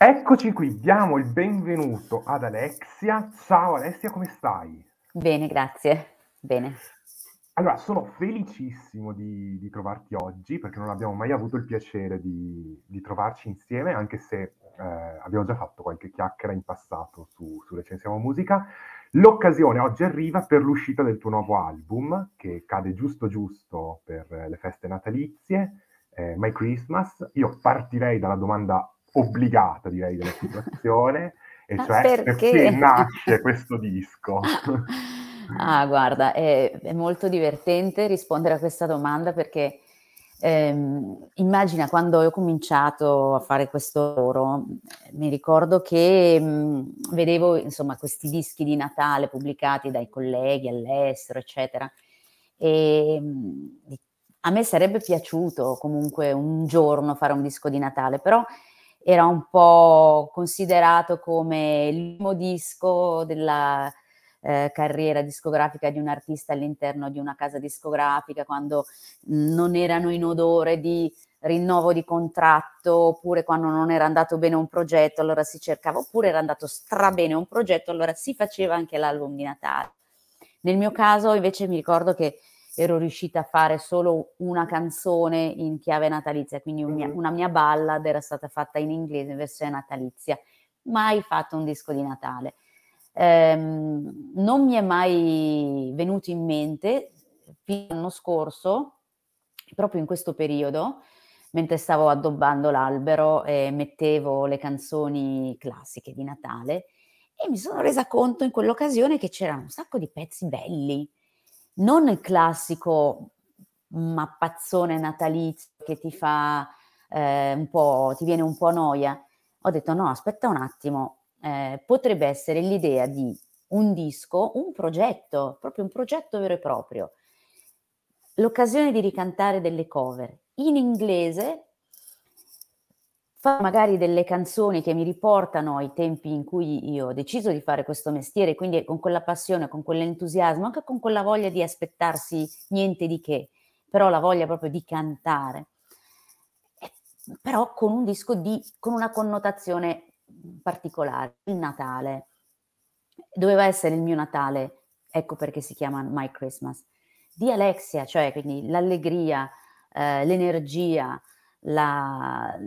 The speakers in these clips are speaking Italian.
Eccoci qui, diamo il benvenuto ad Alexia. Ciao Alessia, come stai? Bene, grazie. Bene. Allora, sono felicissimo di, di trovarti oggi perché non abbiamo mai avuto il piacere di, di trovarci insieme, anche se eh, abbiamo già fatto qualche chiacchiera in passato su, su Recensiamo Musica. L'occasione oggi arriva per l'uscita del tuo nuovo album, che cade giusto giusto per le feste natalizie, eh, My Christmas. Io partirei dalla domanda obbligata, direi, della situazione, e cioè perché? perché nasce questo disco? ah, guarda, è, è, molto divertente rispondere a questa domanda perché ehm, immagina quando ho cominciato a fare questo lavoro, mi ricordo che mh, vedevo insomma questi dischi di Natale pubblicati dai colleghi all'estero, eccetera, e mh, a me sarebbe piaciuto comunque un giorno fare un disco di Natale, però era un po' considerato come il primo disco della eh, carriera discografica di un artista all'interno di una casa discografica, quando non erano in odore di rinnovo di contratto, oppure quando non era andato bene un progetto, allora si cercava, oppure era andato strabene un progetto, allora si faceva anche l'album di Natale. Nel mio caso invece mi ricordo che ero riuscita a fare solo una canzone in chiave natalizia, quindi un mia, una mia ballad era stata fatta in inglese in versione natalizia, mai fatto un disco di Natale. Ehm, non mi è mai venuto in mente, fino all'anno scorso, proprio in questo periodo, mentre stavo addobbando l'albero e mettevo le canzoni classiche di Natale, e mi sono resa conto in quell'occasione che c'erano un sacco di pezzi belli, non il classico mappazzone natalizio che ti fa eh, un po', ti viene un po' noia. Ho detto no, aspetta un attimo, eh, potrebbe essere l'idea di un disco, un progetto, proprio un progetto vero e proprio. L'occasione di ricantare delle cover in inglese fare magari delle canzoni che mi riportano ai tempi in cui io ho deciso di fare questo mestiere, quindi con quella passione, con quell'entusiasmo, anche con quella voglia di aspettarsi niente di che, però la voglia proprio di cantare, però con un disco di, con una connotazione particolare, il Natale. Doveva essere il mio Natale, ecco perché si chiama My Christmas, di Alexia, cioè quindi l'allegria, eh, l'energia, la,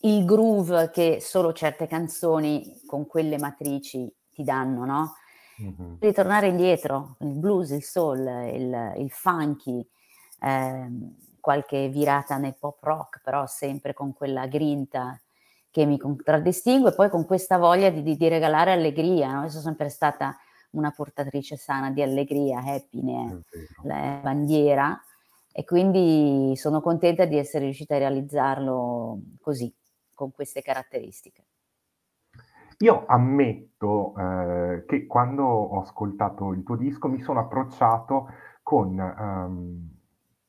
il groove che solo certe canzoni con quelle matrici ti danno, no? Mm-hmm. Ritornare indietro, il blues, il soul, il, il funky, eh, qualche virata nel pop rock, però sempre con quella grinta che mi contraddistingue, poi con questa voglia di, di, di regalare allegria. No? Io sono sempre stata una portatrice sana di allegria, happiness, la bandiera, e quindi sono contenta di essere riuscita a realizzarlo così con queste caratteristiche? Io ammetto eh, che quando ho ascoltato il tuo disco mi sono approcciato con um,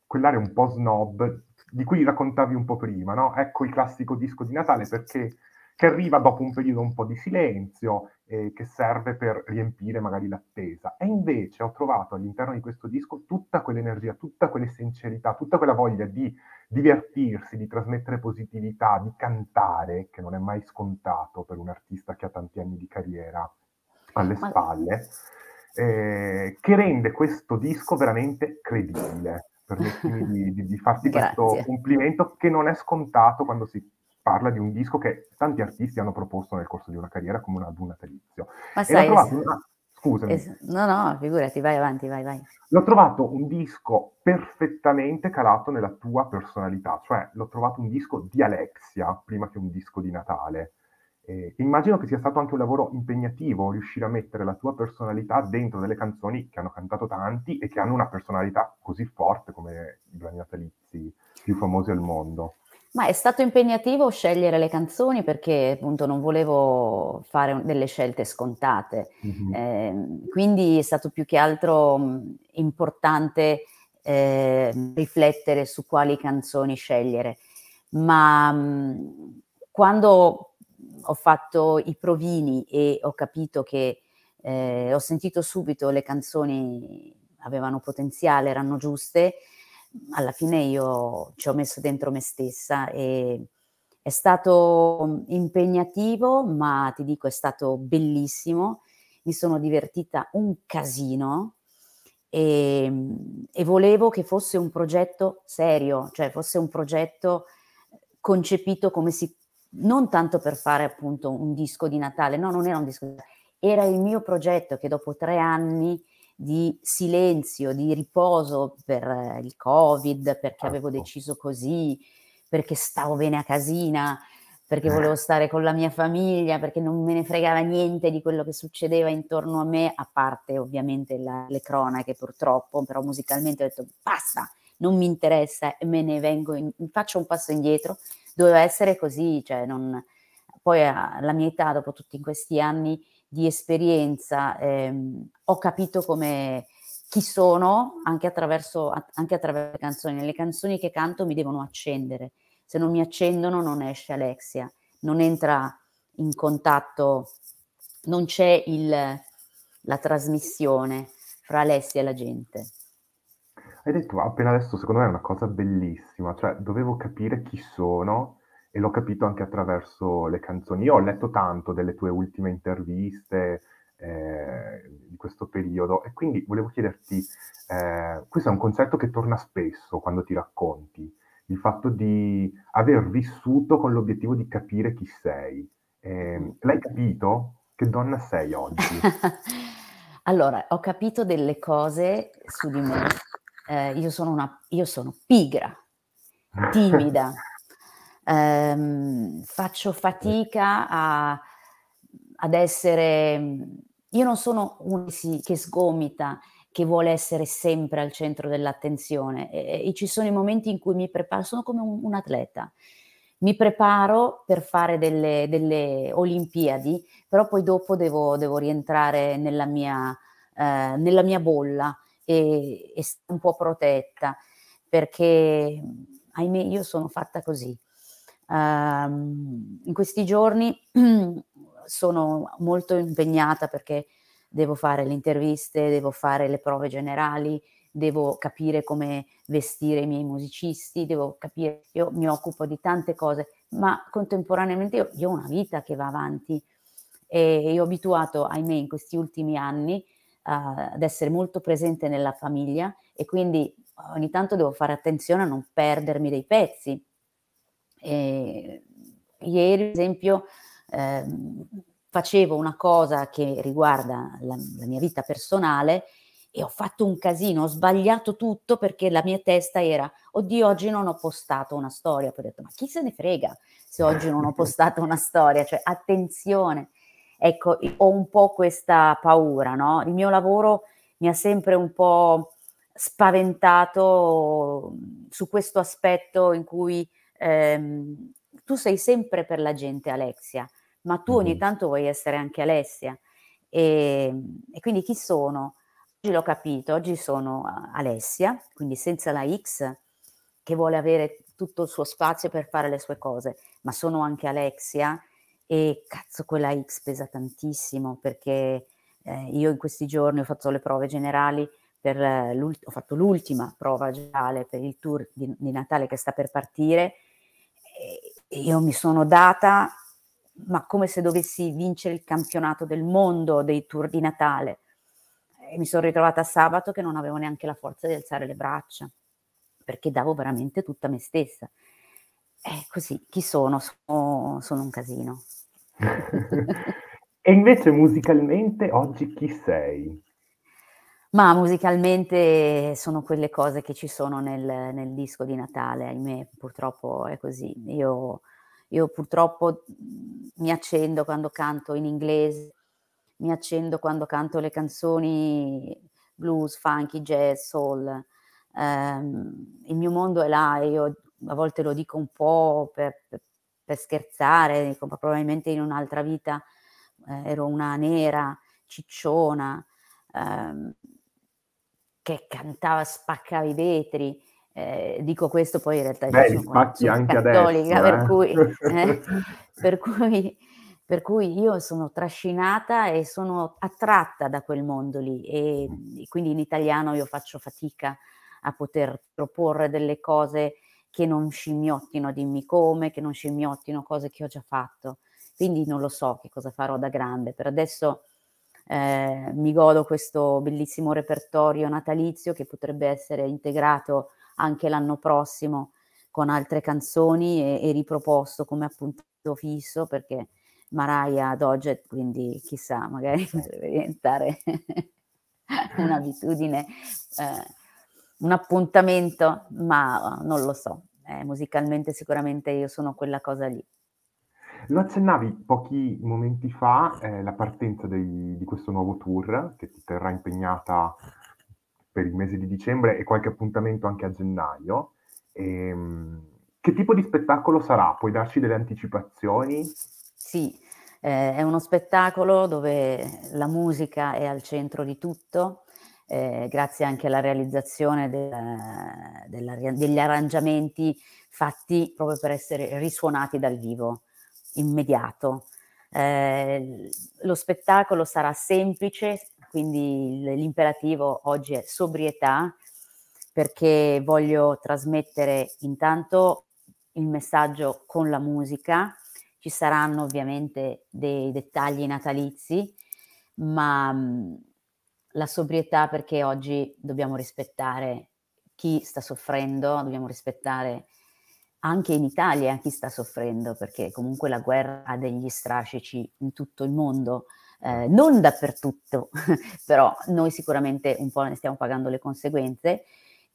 quell'area un po' snob di cui raccontavi un po' prima, no? Ecco il classico disco di Natale perché che arriva dopo un periodo un po' di silenzio, eh, che serve per riempire magari l'attesa. E invece ho trovato all'interno di questo disco tutta quell'energia, tutta quell'essenzialità, tutta quella voglia di divertirsi, di trasmettere positività, di cantare, che non è mai scontato per un artista che ha tanti anni di carriera alle spalle, eh, che rende questo disco veramente credibile. Permettimi di, di, di farti questo complimento che non è scontato quando si parla di un disco che tanti artisti hanno proposto nel corso di una carriera come un album natalizio. Ma e sai, una... scusami. Es- no, no, figurati, vai avanti, vai, vai. L'ho trovato un disco perfettamente calato nella tua personalità, cioè l'ho trovato un disco di Alexia prima che un disco di Natale. Eh, immagino che sia stato anche un lavoro impegnativo riuscire a mettere la tua personalità dentro delle canzoni che hanno cantato tanti e che hanno una personalità così forte come i brani natalizi più famosi al mondo. Ma è stato impegnativo scegliere le canzoni perché appunto non volevo fare delle scelte scontate, mm-hmm. eh, quindi è stato più che altro mh, importante eh, riflettere su quali canzoni scegliere. Ma mh, quando ho fatto i provini e ho capito che eh, ho sentito subito le canzoni avevano potenziale, erano giuste, alla fine io ci ho messo dentro me stessa e, È stato impegnativo, ma ti dico è stato bellissimo. Mi sono divertita un casino e, e volevo che fosse un progetto serio, cioè fosse un progetto concepito come si non tanto per fare appunto un disco di Natale, no, non era un disco di Natale, era il mio progetto che dopo tre anni di silenzio, di riposo per eh, il Covid, perché avevo ecco. deciso così, perché stavo bene a casina, perché volevo eh. stare con la mia famiglia, perché non me ne fregava niente di quello che succedeva intorno a me, a parte ovviamente la, le cronache purtroppo, però musicalmente ho detto basta, non mi interessa e me ne vengo, in, faccio un passo indietro, doveva essere così, cioè non, poi alla mia età, dopo tutti questi anni, di esperienza ehm, ho capito come chi sono anche attraverso, anche attraverso le canzoni. Le canzoni che canto mi devono accendere. Se non mi accendono non esce Alexia, non entra in contatto, non c'è il, la trasmissione fra Alessia e la gente. Hai detto appena adesso, secondo me è una cosa bellissima, cioè dovevo capire chi sono e l'ho capito anche attraverso le canzoni. Io ho letto tanto delle tue ultime interviste eh, di questo periodo e quindi volevo chiederti, eh, questo è un concetto che torna spesso quando ti racconti, il fatto di aver vissuto con l'obiettivo di capire chi sei. Eh, l'hai capito? Che donna sei oggi? allora, ho capito delle cose su di me. Eh, io, sono una, io sono pigra, timida, ehm, faccio fatica a, ad essere... Io non sono uno che sgomita, che vuole essere sempre al centro dell'attenzione e, e ci sono i momenti in cui mi preparo, sono come un, un atleta, mi preparo per fare delle, delle, Olimpiadi, però poi dopo devo, devo rientrare nella mia, eh, nella mia bolla e, e un po' protetta, perché ahimè io sono fatta così. Um, in questi giorni sono molto impegnata perché devo fare le interviste, devo fare le prove generali, devo capire come vestire i miei musicisti, devo capire, io mi occupo di tante cose, ma contemporaneamente io, io ho una vita che va avanti e io ho abituato, ahimè, in questi ultimi anni uh, ad essere molto presente nella famiglia e quindi ogni tanto devo fare attenzione a non perdermi dei pezzi eh, ieri, ad esempio, eh, facevo una cosa che riguarda la, la, mia vita personale e ho fatto un casino, ho sbagliato tutto perché la mia testa era, oddio, oggi non ho postato una storia. Poi ho detto, ma chi se ne frega se oggi non ho postato una storia? Cioè, attenzione. Ecco, ho un po' questa paura, no? Il mio lavoro mi ha sempre un po' spaventato su questo aspetto in cui ehm, tu sei sempre per la gente Alexia, ma tu ogni tanto vuoi essere anche Alessia. E, e, quindi chi sono? Oggi l'ho capito, oggi sono Alessia, quindi senza la X, che vuole avere tutto il suo spazio per fare le sue cose, ma sono anche Alexia e cazzo quella X pesa tantissimo perché eh, io in questi giorni ho fatto le prove generali per ho fatto l'ultima prova generale per il tour di, di Natale che sta per partire io mi sono data, ma come se dovessi vincere il campionato del mondo dei tour di Natale. E mi sono ritrovata sabato che non avevo neanche la forza di alzare le braccia, perché davo veramente tutta me stessa. E così, chi sono? Sono, sono un casino. e invece musicalmente oggi chi sei? Ma musicalmente sono quelle cose che ci sono nel, nel disco di Natale, ahimè, purtroppo è così. Io, io purtroppo mi accendo quando canto in inglese, mi accendo quando canto le canzoni blues, funky, jazz, soul. Um, il mio mondo è là e io a volte lo dico un po' per, per, per scherzare, dico, probabilmente in un'altra vita eh, ero una nera, cicciona. Um, che cantava, spaccava i vetri. Eh, dico questo poi in realtà Beh, sono, spacchi anche cattolica, adesso, per, eh? cui, eh, per, cui, per, cui, io sono trascinata e sono attratta da quel mondo lì e, e quindi in italiano io faccio fatica a poter proporre delle cose che non scimmiottino dimmi come, che non scimmiottino cose che ho già fatto. Quindi non lo so che cosa farò da grande. Per adesso eh, mi godo questo bellissimo repertorio natalizio che potrebbe essere integrato anche l'anno prossimo con altre canzoni e, e riproposto come appunto fisso perché Mariah Doget, quindi chissà, magari potrebbe diventare un'abitudine, eh, un appuntamento, ma non lo so. Eh, musicalmente sicuramente io sono quella cosa lì. Lo accennavi pochi momenti fa, eh, la partenza dei, di questo nuovo tour che ti terrà impegnata per il mese di dicembre e qualche appuntamento anche a gennaio. Ehm, che tipo di spettacolo sarà? Puoi darci delle anticipazioni? Sì, eh, è uno spettacolo dove la musica è al centro di tutto, eh, grazie anche alla realizzazione del, della, degli arrangiamenti fatti proprio per essere risuonati dal vivo, immediato. Eh, lo spettacolo sarà semplice, quindi l'imperativo oggi è sobrietà, perché voglio trasmettere intanto il messaggio con la musica, ci saranno ovviamente dei dettagli natalizi, ma mh, la sobrietà perché oggi dobbiamo rispettare chi sta soffrendo, dobbiamo rispettare anche in Italia chi sta soffrendo, perché comunque la guerra ha degli strascici in tutto il mondo, eh, non dappertutto, però noi sicuramente un po' ne stiamo pagando le conseguenze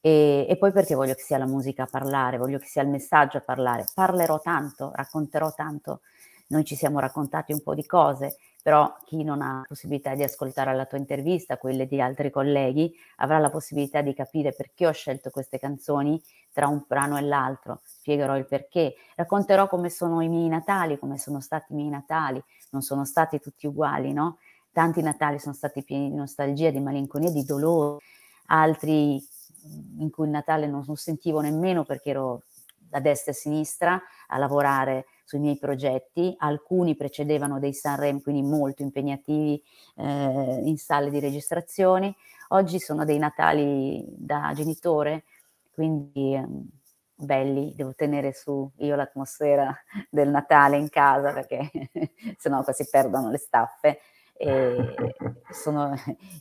e, e, poi perché voglio che sia la musica a parlare, voglio che sia il messaggio a parlare. Parlerò tanto, racconterò tanto. Noi ci siamo raccontati un po' di cose, però chi non ha possibilità di ascoltare la tua intervista, quelle di altri colleghi, avrà la possibilità di capire perché ho scelto queste canzoni tra un brano e l'altro. Spiegherò il perché. Racconterò come sono i miei Natali, come sono stati i miei Natali. Non sono stati tutti uguali, no? Tanti Natali sono stati pieni di nostalgia, di malinconia, di dolore, altri in cui il Natale non, sentivo nemmeno perché ero da destra e sinistra a lavorare sui miei progetti, alcuni precedevano dei Sanremo, quindi molto impegnativi eh, in sale di registrazioni, oggi sono dei Natali da genitore, quindi eh, belli, devo tenere su io l'atmosfera del Natale in casa perché sennò qua si perdono le staffe. E sono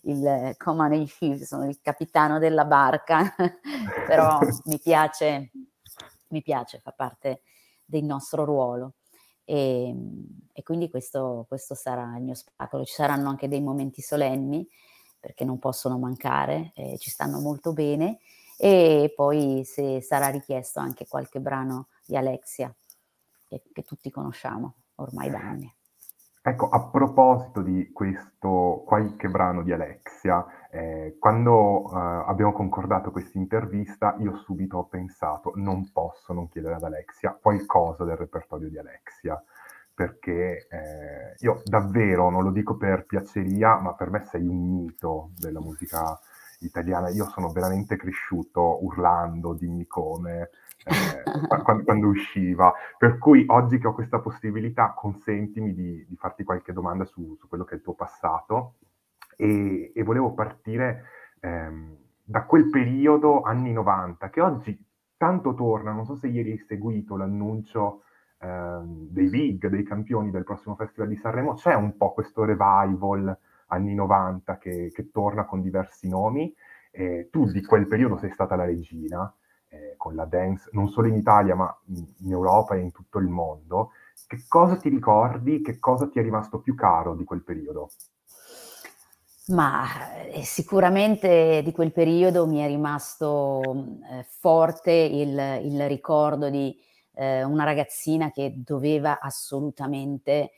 il commander in chief, sono il capitano della barca, però mi piace, mi piace, fa parte del nostro ruolo. E, e quindi questo, questo, sarà il mio spettacolo. Ci saranno anche dei momenti solenni, perché non possono mancare, eh, ci stanno molto bene, e poi se sarà richiesto anche qualche brano di Alexia, che, che tutti conosciamo ormai da anni. Ecco, a proposito di questo qualche brano di Alexia, eh, quando eh, abbiamo concordato questa intervista, io subito ho pensato, non posso non chiedere ad Alexia qualcosa del repertorio di Alexia, perché eh, io davvero, non lo dico per piaceria, ma per me sei un mito della musica italiana. Io sono veramente cresciuto urlando, dimmi come, eh, quando, quando, usciva. Per cui oggi che ho questa possibilità, consentimi di, di farti qualche domanda su, su, quello che è il tuo passato e, e volevo partire ehm, da quel periodo, anni 90, che oggi tanto torna, non so se ieri hai seguito l'annuncio ehm, dei big, dei campioni del prossimo Festival di Sanremo, c'è un po' questo revival anni 90 che, che torna con diversi nomi. Eh, tu di quel periodo sei stata la regina, eh, con la dance, non solo in Italia, ma in Europa e in tutto il mondo. Che cosa ti ricordi? Che cosa ti è rimasto più caro di quel periodo? Ma eh, sicuramente di quel periodo mi è rimasto eh, forte il, il, ricordo di eh, una ragazzina che doveva assolutamente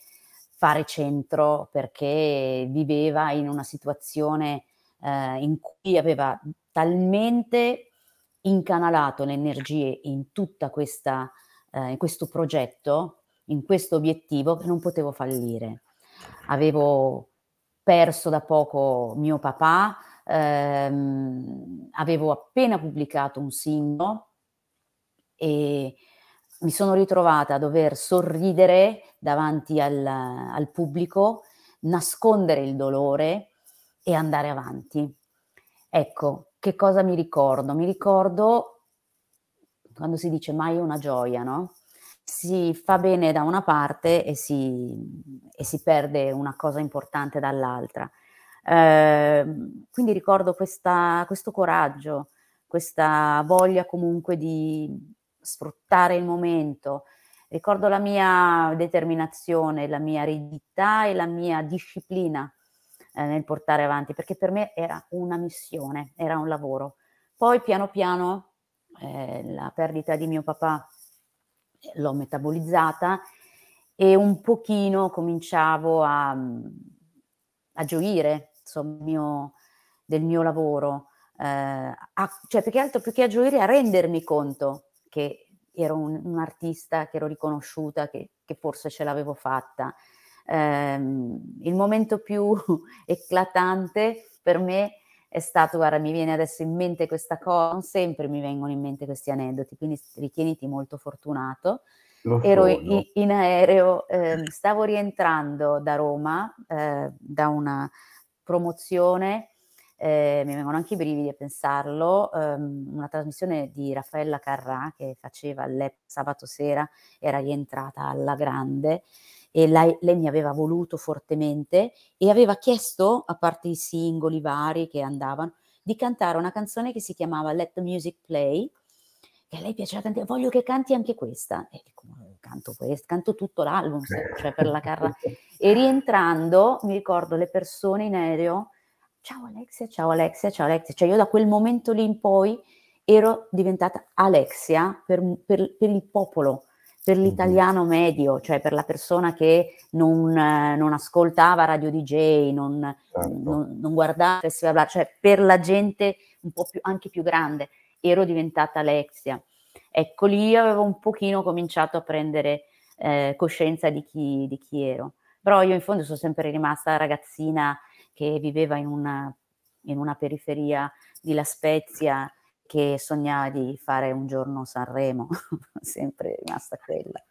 fare centro perché viveva in una situazione eh, in cui aveva talmente incanalato le energie in tutta questa, eh, questo progetto, in questo obiettivo che non potevo fallire. Avevo perso da poco mio papà, ehm, avevo appena pubblicato un singolo e mi sono ritrovata a dover sorridere davanti al, al pubblico, nascondere il dolore e andare avanti. Ecco, che cosa mi ricordo? Mi ricordo quando si dice mai una gioia, no? Si fa bene da una parte e si, e si perde una cosa importante dall'altra. Eh, quindi ricordo questa, questo coraggio, questa voglia comunque di sfruttare il momento. Ricordo la mia determinazione, la mia rigidità e la mia disciplina eh, nel portare avanti, perché per me era una missione, era un lavoro. Poi piano piano eh, la perdita di mio papà l'ho metabolizzata e un pochino cominciavo a, a gioire insomma, mio, del mio lavoro, eh, a, cioè più che altro più che a gioire a rendermi conto che ero un, un artista, che ero riconosciuta, che, che forse ce l'avevo fatta. Eh, il momento più eclatante per me è stato, guarda, mi viene adesso in mente questa cosa, non sempre mi vengono in mente questi aneddoti, quindi ritieniti molto fortunato. Ero in, in aereo, eh, stavo rientrando da Roma eh, da una promozione eh, mi vengono anche i brividi a pensarlo, um, una trasmissione di Raffaella Carrà che faceva sabato sera, era rientrata alla grande e lei, lei, mi aveva voluto fortemente e aveva chiesto, a parte i singoli vari che andavano, di cantare una canzone che si chiamava Let the Music Play, che a lei piaceva tantissimo, voglio che canti anche questa. E dico, canto questo, canto tutto l'album, cioè per la Carrà. E rientrando, mi ricordo le persone in aereo ciao Alexia, ciao Alexia, ciao Alexia. Cioè io da quel momento lì in poi ero diventata Alexia per, per, per il popolo, per l'italiano medio, cioè per la persona che non, non ascoltava radio DJ, non, certo. non, non guardava festival, cioè per la gente un po' più, anche più grande, ero diventata Alexia. Ecco, lì avevo un pochino cominciato a prendere eh, coscienza di chi, di chi ero. Però io in fondo sono sempre rimasta ragazzina che viveva in una, in una periferia di La Spezia che sognava di fare un giorno Sanremo, sempre rimasta quella.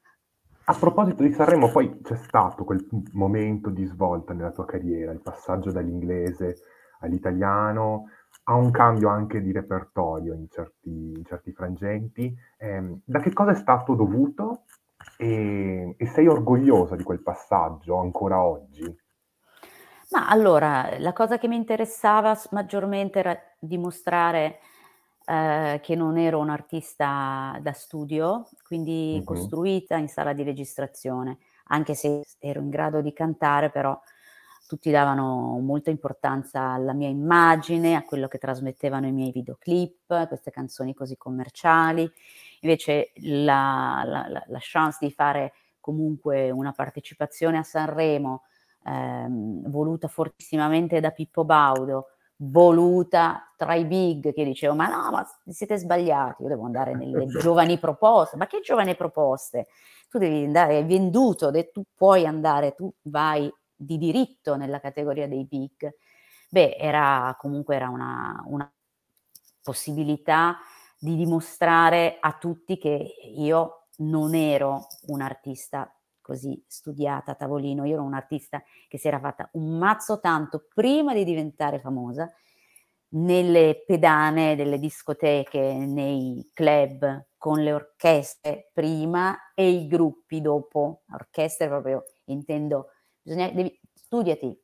A proposito di Sanremo, poi c'è stato quel momento di svolta nella tua carriera, il passaggio dall'inglese all'italiano, a un cambio anche di repertorio in certi, in certi frangenti. Eh, da che cosa è stato dovuto e, e sei orgogliosa di quel passaggio ancora oggi? Ma allora, la cosa che mi interessava maggiormente era dimostrare eh, che non ero un'artista da studio, quindi uh-huh. costruita in sala di registrazione, anche se ero in grado di cantare, però tutti davano molta importanza alla mia immagine, a quello che trasmettevano i miei videoclip, queste canzoni così commerciali. Invece la, la, la chance di fare comunque una partecipazione a Sanremo, ehm, voluta fortissimamente da Pippo Baudo, voluta tra i big che dicevo ma no ma siete sbagliati io devo andare nelle giovani proposte. Ma che giovani proposte? Tu devi andare è venduto tu puoi andare tu vai di diritto nella categoria dei big. Beh era comunque era una, una possibilità di dimostrare a tutti che io non ero un artista così studiata a tavolino. Io ero un'artista che si era fatta un mazzo tanto prima di diventare famosa nelle pedane delle discoteche, nei club, con le orchestre prima e i gruppi dopo. Orchestre proprio, intendo, bisogna, devi, studiati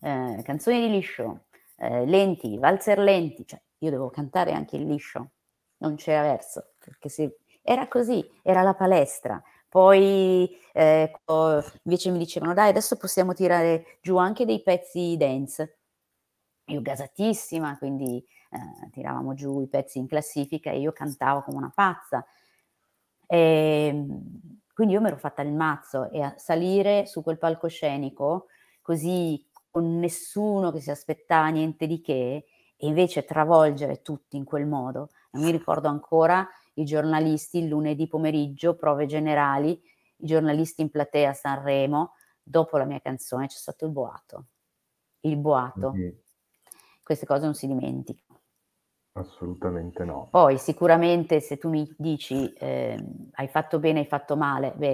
eh, canzoni di liscio, eh, lenti, valzer lenti, cioè io devo cantare anche il liscio, non c'era verso, perché se, era così, era la palestra. Poi eh, invece mi dicevano, dai, adesso possiamo tirare giù anche dei pezzi dance. Io gasatissima, quindi eh, tiravamo giù i pezzi in classifica e io cantavo come una pazza. E, ehm, quindi io mi ero fatta il mazzo e a salire su quel palcoscenico così con nessuno che si aspettava niente di che e invece travolgere tutti in quel modo. mi ricordo ancora i giornalisti il lunedì pomeriggio, prove generali, i giornalisti in platea a Sanremo, dopo la mia canzone c'è stato il boato. Il boato. Mm-hmm. Queste cose non si dimenticano. Assolutamente no. Poi sicuramente se tu mi dici eh, hai fatto bene, hai fatto male, beh,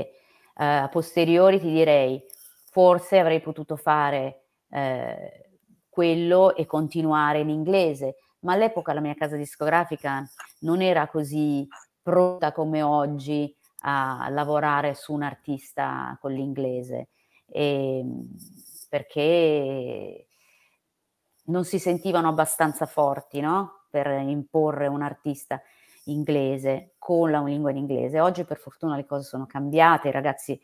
eh, a posteriori ti direi forse avrei potuto fare eh, quello e continuare in inglese, ma all'epoca la mia casa discografica non era così pronta come oggi a lavorare su un artista con l'inglese, e, ehm, perché non si sentivano abbastanza forti no? per imporre un artista inglese con la lingua in inglese. Oggi per fortuna le cose sono cambiate, i ragazzi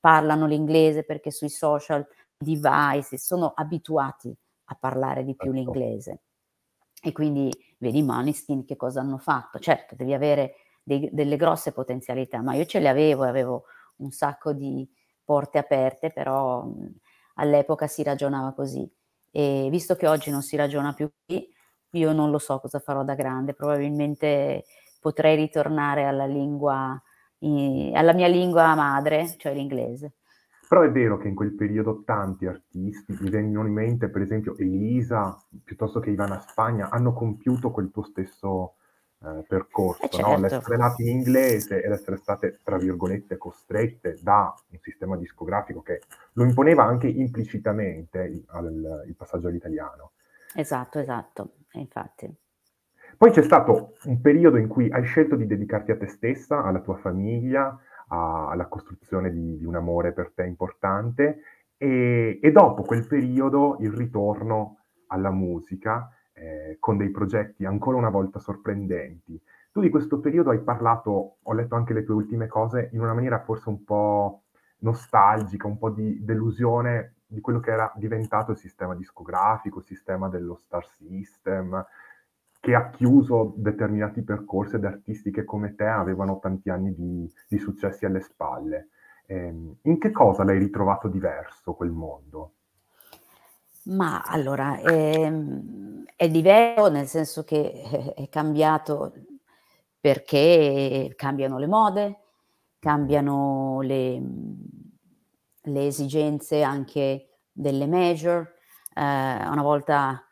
parlano l'inglese perché sui social device sono abituati a parlare di più certo. l'inglese. E quindi vedi Maniskin che cosa hanno fatto. Certo, devi avere dei, delle grosse potenzialità, ma io ce le avevo, avevo un sacco di porte aperte, però mh, all'epoca si ragionava così. E visto che oggi non si ragiona più qui, io non lo so cosa farò da grande, probabilmente potrei ritornare alla lingua, alla mia lingua madre, cioè l'inglese. Però è vero che in quel periodo tanti artisti, mi vengono in mente per esempio Elisa, piuttosto che Ivana Spagna, hanno compiuto quel tuo stesso eh, percorso, eh certo. no? l'essere nati in inglese ed essere state, tra virgolette, costrette da un sistema discografico che lo imponeva anche implicitamente il, al, il passaggio all'italiano. Esatto, esatto, infatti. Poi c'è stato un periodo in cui hai scelto di dedicarti a te stessa, alla tua famiglia, a, alla costruzione di, di, un amore per te importante e, e, dopo quel periodo il ritorno alla musica eh, con dei progetti ancora una volta sorprendenti. Tu di questo periodo hai parlato, ho letto anche le tue ultime cose, in una maniera forse un po' nostalgica, un po' di delusione di quello che era diventato il sistema discografico, il sistema dello star system, che ha chiuso determinati percorsi ed artisti che come te avevano tanti anni di, di successi alle spalle. Eh, in che cosa l'hai ritrovato diverso quel mondo? Ma allora, ehm, è diverso nel senso che è cambiato perché cambiano le mode, cambiano le, le esigenze anche delle major. Eh, una volta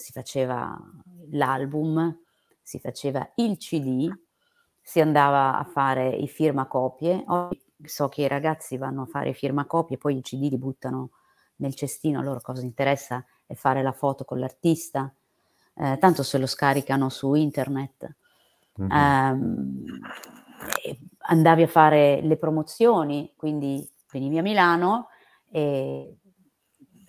si faceva l'album, si faceva il CD, si andava a fare i firmacopie. Oggi so che i ragazzi vanno a fare i firmacopie, poi i CD li buttano nel cestino, a loro cosa interessa è fare la foto con l'artista, eh, tanto se lo scaricano su internet. Mm-hmm. Um, andavi a fare le promozioni, quindi venivi a Milano e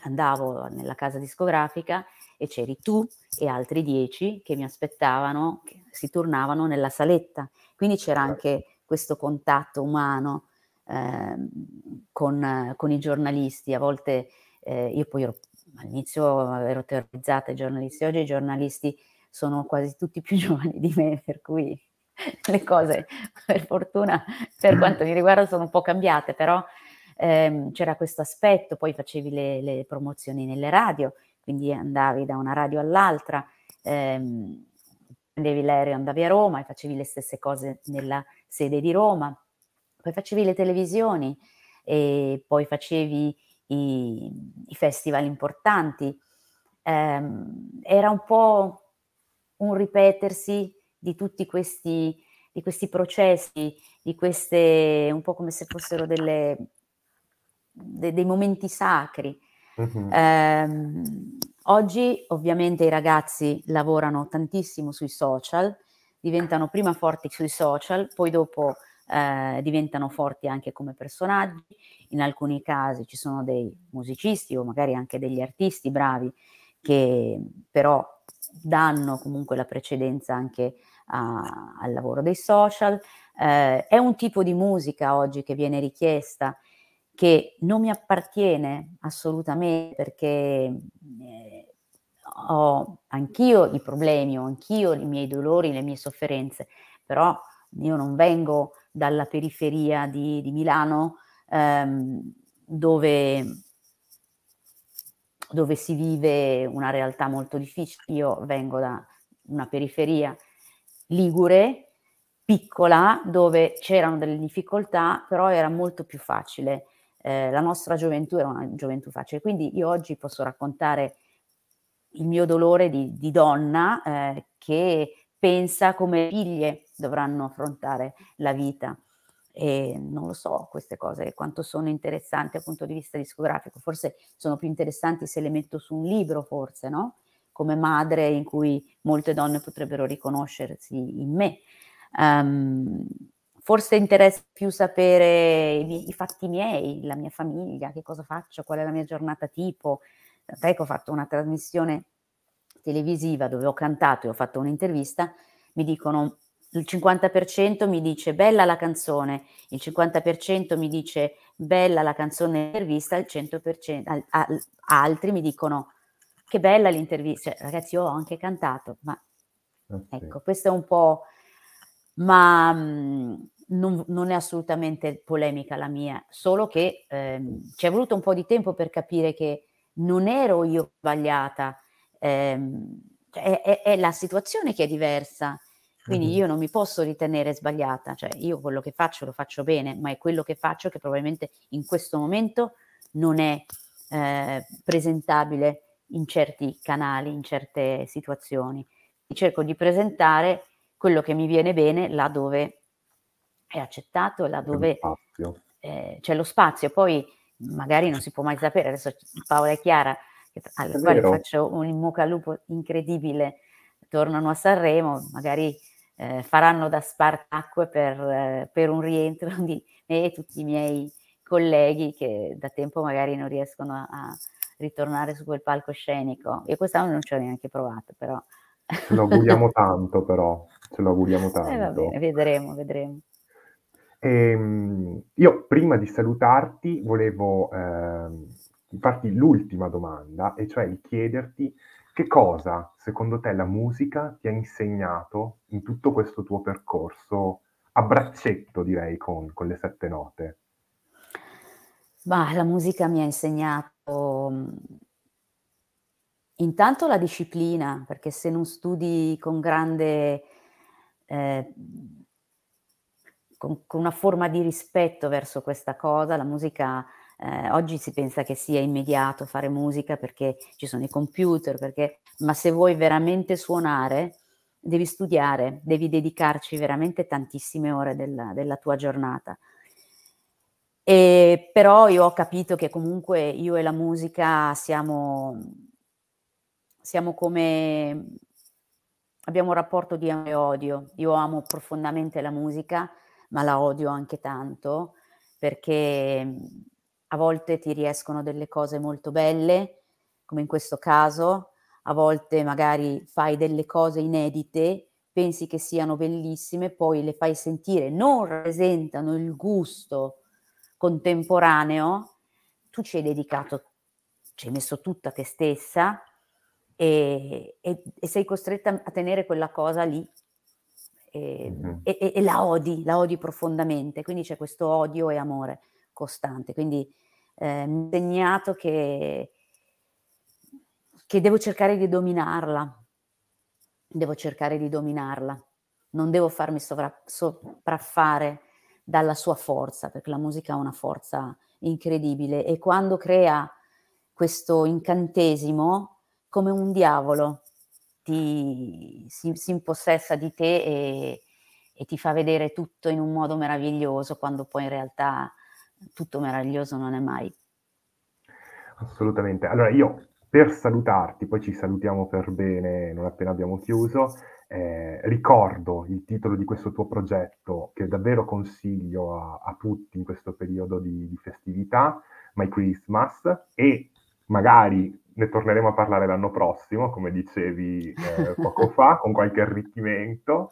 andavo nella casa discografica e c'eri tu e altri dieci che mi aspettavano, che si tornavano nella saletta. Quindi c'era certo. anche questo contatto umano eh, con, con, i giornalisti. A volte eh, io poi ero, all'inizio ero terrorizzata ai giornalisti, oggi i giornalisti sono quasi tutti più giovani di me, per cui le cose per fortuna per quanto mi riguarda sono un po' cambiate, però ehm, c'era questo aspetto, poi facevi le, le promozioni nelle radio quindi andavi da una radio all'altra, ehm, prendevi l'aereo, andavi a Roma e facevi le stesse cose nella sede di Roma, poi facevi le televisioni e poi facevi i, i festival importanti. Eh, era un po' un ripetersi di tutti questi, di questi processi, di queste, un po' come se fossero delle, de, dei momenti sacri. Uh-huh. Eh, oggi ovviamente i ragazzi lavorano tantissimo sui social, diventano prima forti sui social, poi dopo eh, diventano forti anche come personaggi. In alcuni casi ci sono dei musicisti o magari anche degli artisti bravi che però danno comunque la precedenza anche a, al lavoro dei social. Eh, è un tipo di musica oggi che viene richiesta che non mi appartiene assolutamente perché eh, ho anch'io i problemi, ho anch'io i miei dolori, le mie sofferenze, però io non vengo dalla periferia di, di Milano ehm, dove, dove si vive una realtà molto difficile. Io vengo da una periferia ligure, piccola, dove c'erano delle difficoltà, però era molto più facile eh, la nostra gioventù era una gioventù facile. Quindi io oggi posso raccontare il mio dolore di, di donna eh, che pensa come figlie dovranno affrontare la vita. E non lo so queste cose, quanto sono interessanti dal punto di vista discografico, forse sono più interessanti se le metto su un libro, forse, no? Come madre in cui molte donne potrebbero riconoscersi in me. Um, forse interessa più sapere i, miei, i, fatti miei, la mia famiglia, che cosa faccio, qual è la mia giornata tipo. Tant'è che ho fatto una trasmissione televisiva dove ho cantato e ho fatto un'intervista, mi dicono il 50% mi dice bella la canzone, il 50% mi dice bella la canzone intervista, il 100% al, al, altri mi dicono che bella l'intervista, cioè, ragazzi io ho anche cantato, ma okay. Ecco, questo è un po', ma mh, mm, non, non, è assolutamente polemica la mia, solo che ehm, ci è voluto un po' di tempo per capire che non ero io sbagliata, ehm, è, è, è la situazione che è diversa quindi io non mi posso ritenere sbagliata, cioè io quello che faccio lo faccio bene, ma è quello che faccio che probabilmente in questo momento non è eh, presentabile in certi canali, in certe situazioni. Cerco di presentare quello che mi viene bene là dove è accettato, là dove eh, c'è lo spazio. Poi magari non si può mai sapere, adesso Paola e Chiara, alle quali faccio un in mucca al lupo incredibile, tornano a Sanremo, magari eh, faranno da spartacque per, eh, per, un rientro di me e tutti i miei colleghi che da tempo magari non riescono a, a ritornare su quel palcoscenico. Io quest'anno non ci ho neanche provato, però. Lo auguriamo tanto, però. Ce lo auguriamo tanto. Eh, va bene, vedremo, vedremo. Ehm, io prima di salutarti volevo ehm, farti l'ultima domanda, e cioè chiederti che cosa, secondo te, la musica ti ha insegnato in tutto questo tuo percorso a braccetto, direi, con, con le sette note? Ma la musica mi ha insegnato mm, intanto la disciplina, perché se non studi con grande, eh, con, con, una forma di rispetto verso questa cosa, la musica eh, oggi si pensa che sia immediato fare musica perché ci sono i computer, perché... ma se vuoi veramente suonare devi studiare, devi dedicarci veramente tantissime ore della, della tua giornata. E, però io ho capito che comunque io e la musica siamo, siamo come abbiamo un rapporto di amore e odio. Io amo profondamente la musica, ma la odio anche tanto perché a volte ti riescono delle cose molto belle, come in questo caso, a volte magari fai delle cose inedite, pensi che siano bellissime, poi le fai sentire, non rappresentano il gusto contemporaneo, tu ci hai dedicato, ci hai messo tutta te stessa e, e, e sei costretta a tenere quella cosa lì e, mm-hmm. e, e, la odi, la odi profondamente, quindi c'è questo odio e amore costante. Quindi eh, mi ha insegnato che, che devo cercare di dominarla, devo cercare di dominarla, non devo farmi sovra- sopraffare dalla sua forza, perché la musica ha una forza incredibile e quando crea questo incantesimo, come un diavolo, ti, si, si impossessa di te e, e ti fa vedere tutto in un modo meraviglioso, quando poi in realtà tutto meraviglioso non è mai. Assolutamente. Allora io per salutarti, poi ci salutiamo per bene non appena abbiamo chiuso, eh, ricordo il titolo di questo tuo progetto che davvero consiglio a, a tutti in questo periodo di, di, festività, My Christmas, e magari ne torneremo a parlare l'anno prossimo, come dicevi eh, poco fa, con qualche arricchimento.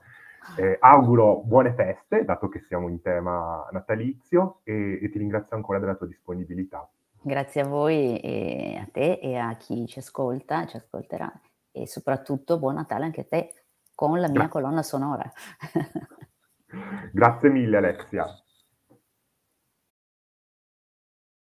Eh, auguro buone feste, dato che siamo in tema natalizio, e, e ti ringrazio ancora della tua disponibilità. Grazie a voi e a te e a chi ci ascolta, ci ascolterà e soprattutto buon Natale anche a te con la mia Grazie. colonna sonora. Grazie mille Alexia.